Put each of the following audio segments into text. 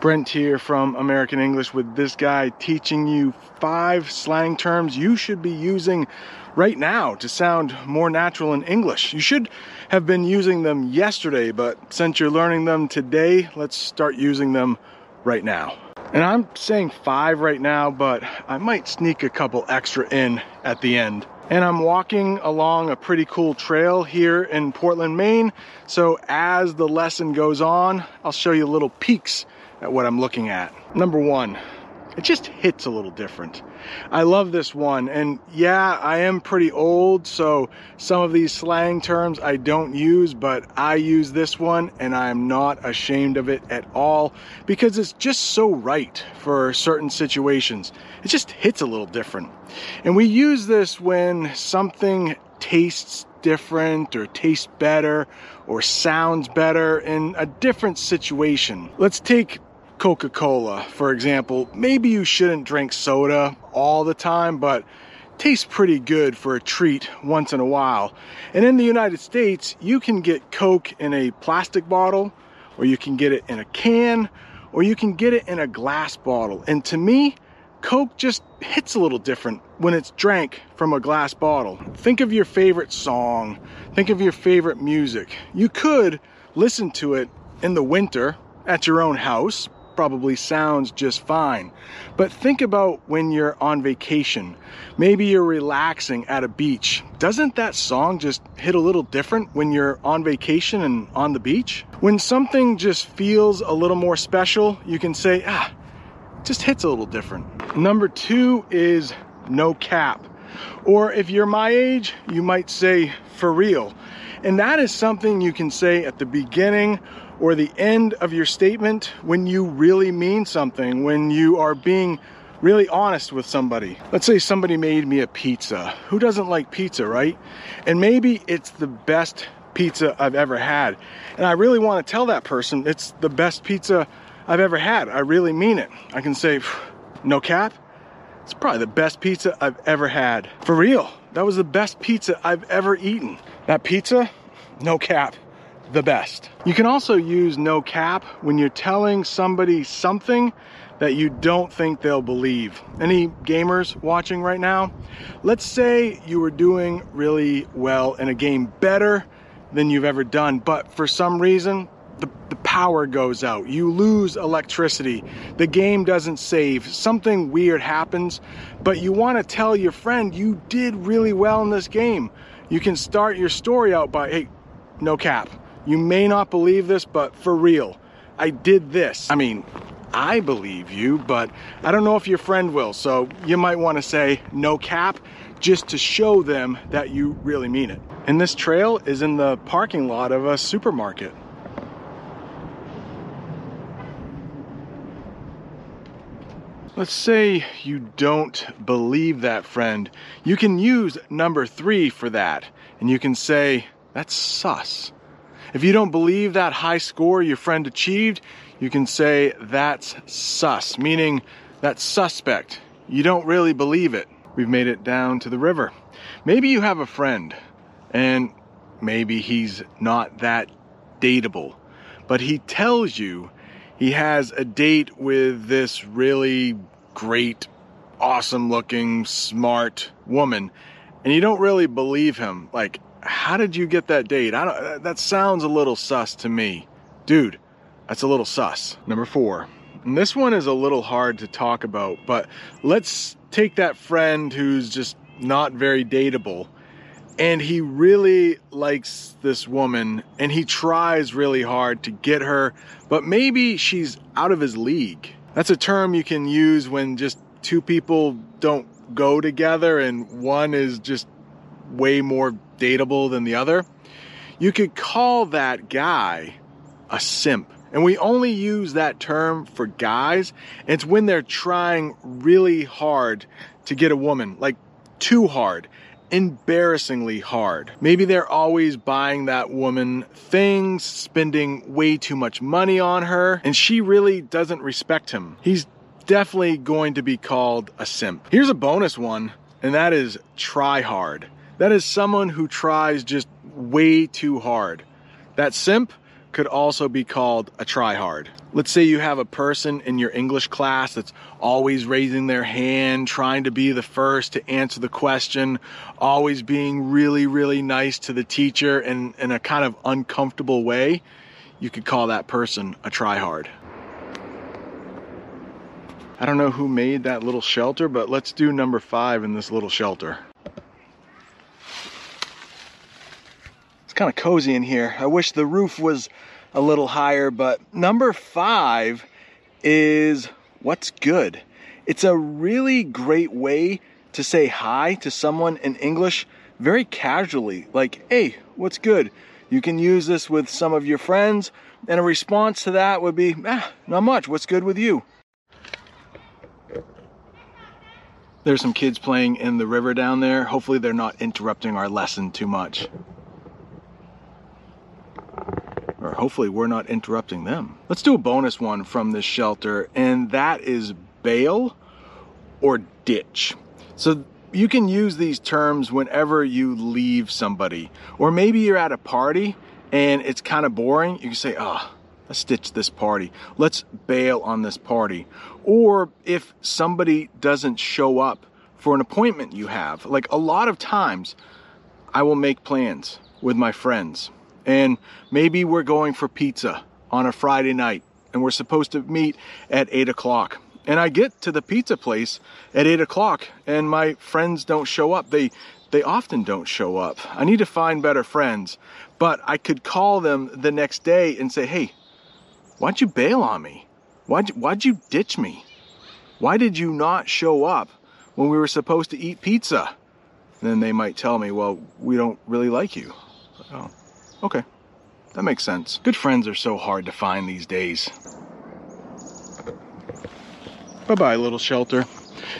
Brent here from American English with this guy teaching you five slang terms you should be using right now to sound more natural in English. You should have been using them yesterday, but since you're learning them today, let's start using them right now. And I'm saying five right now, but I might sneak a couple extra in at the end. And I'm walking along a pretty cool trail here in Portland, Maine. So as the lesson goes on, I'll show you little peeks at what I'm looking at. Number one, it just hits a little different. I love this one, and yeah, I am pretty old, so some of these slang terms I don't use, but I use this one, and I'm not ashamed of it at all because it's just so right for certain situations. It just hits a little different. And we use this when something tastes different or tastes better or sounds better in a different situation. Let's take Coca Cola, for example. Maybe you shouldn't drink soda all the time, but tastes pretty good for a treat once in a while. And in the United States, you can get Coke in a plastic bottle, or you can get it in a can, or you can get it in a glass bottle. And to me, Coke just hits a little different when it's drank from a glass bottle. Think of your favorite song, think of your favorite music. You could listen to it in the winter at your own house, probably sounds just fine. But think about when you're on vacation. Maybe you're relaxing at a beach. Doesn't that song just hit a little different when you're on vacation and on the beach? When something just feels a little more special, you can say, ah, just hits a little different. Number two is no cap. Or if you're my age, you might say for real. And that is something you can say at the beginning or the end of your statement when you really mean something, when you are being really honest with somebody. Let's say somebody made me a pizza. Who doesn't like pizza, right? And maybe it's the best pizza I've ever had. And I really want to tell that person it's the best pizza I've ever had. I really mean it. I can say, no cap, it's probably the best pizza I've ever had. For real, that was the best pizza I've ever eaten. That pizza, no cap, the best. You can also use no cap when you're telling somebody something that you don't think they'll believe. Any gamers watching right now? Let's say you were doing really well in a game, better than you've ever done, but for some reason, the, the power goes out. You lose electricity. The game doesn't save. Something weird happens, but you want to tell your friend you did really well in this game. You can start your story out by, hey, no cap. You may not believe this, but for real, I did this. I mean, I believe you, but I don't know if your friend will. So you might want to say no cap just to show them that you really mean it. And this trail is in the parking lot of a supermarket. Let's say you don't believe that friend. You can use number three for that. And you can say, that's sus. If you don't believe that high score your friend achieved, you can say that's sus, meaning that's suspect. You don't really believe it. We've made it down to the river. Maybe you have a friend and maybe he's not that dateable, but he tells you he has a date with this really great, awesome looking, smart woman, and you don't really believe him. Like, how did you get that date? I don't, uh, that sounds a little sus to me. Dude, that's a little sus. Number four. And this one is a little hard to talk about, but let's take that friend who's just not very dateable and he really likes this woman and he tries really hard to get her, but maybe she's out of his league. That's a term you can use when just two people don't go together and one is just way more dateable than the other. You could call that guy a simp. And we only use that term for guys. It's when they're trying really hard to get a woman, like too hard, embarrassingly hard. Maybe they're always buying that woman things, spending way too much money on her, and she really doesn't respect him. He's definitely going to be called a simp. Here's a bonus one, and that is try hard. That is someone who tries just way too hard. That simp could also be called a tryhard. Let's say you have a person in your English class that's always raising their hand, trying to be the first to answer the question, always being really, really nice to the teacher in, in a kind of uncomfortable way. You could call that person a tryhard. I don't know who made that little shelter, but let's do number five in this little shelter. Kind of cozy in here. I wish the roof was a little higher, but number five is what's good. It's a really great way to say hi to someone in English very casually, like, hey, what's good? You can use this with some of your friends, and a response to that would be, ah, not much, what's good with you? There's some kids playing in the river down there. Hopefully, they're not interrupting our lesson too much hopefully we're not interrupting them. Let's do a bonus one from this shelter, and that is bail or ditch. So you can use these terms whenever you leave somebody, or maybe you're at a party and it's kind of boring. You can say, oh, let's ditch this party. Let's bail on this party. Or if somebody doesn't show up for an appointment you have, like a lot of times, I will make plans with my friends and maybe we're going for pizza on a Friday night and we're supposed to meet at 8 o'clock. And I get to the pizza place at 8 o'clock and my friends don't show up. They they often don't show up. I need to find better friends. But I could call them the next day and say, hey, why'd you bail on me? Why'd you, why'd you ditch me? Why did you not show up when we were supposed to eat pizza? And then they might tell me, well, we don't really like you. Oh. Okay, that makes sense. Good friends are so hard to find these days. Bye bye, little shelter.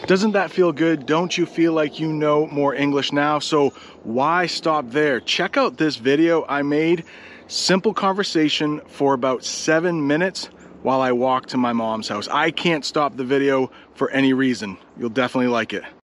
Doesn't that feel good? Don't you feel like you know more English now? So why stop there? Check out this video I made. Simple conversation for about seven minutes while I walk to my mom's house. I can't stop the video for any reason. You'll definitely like it.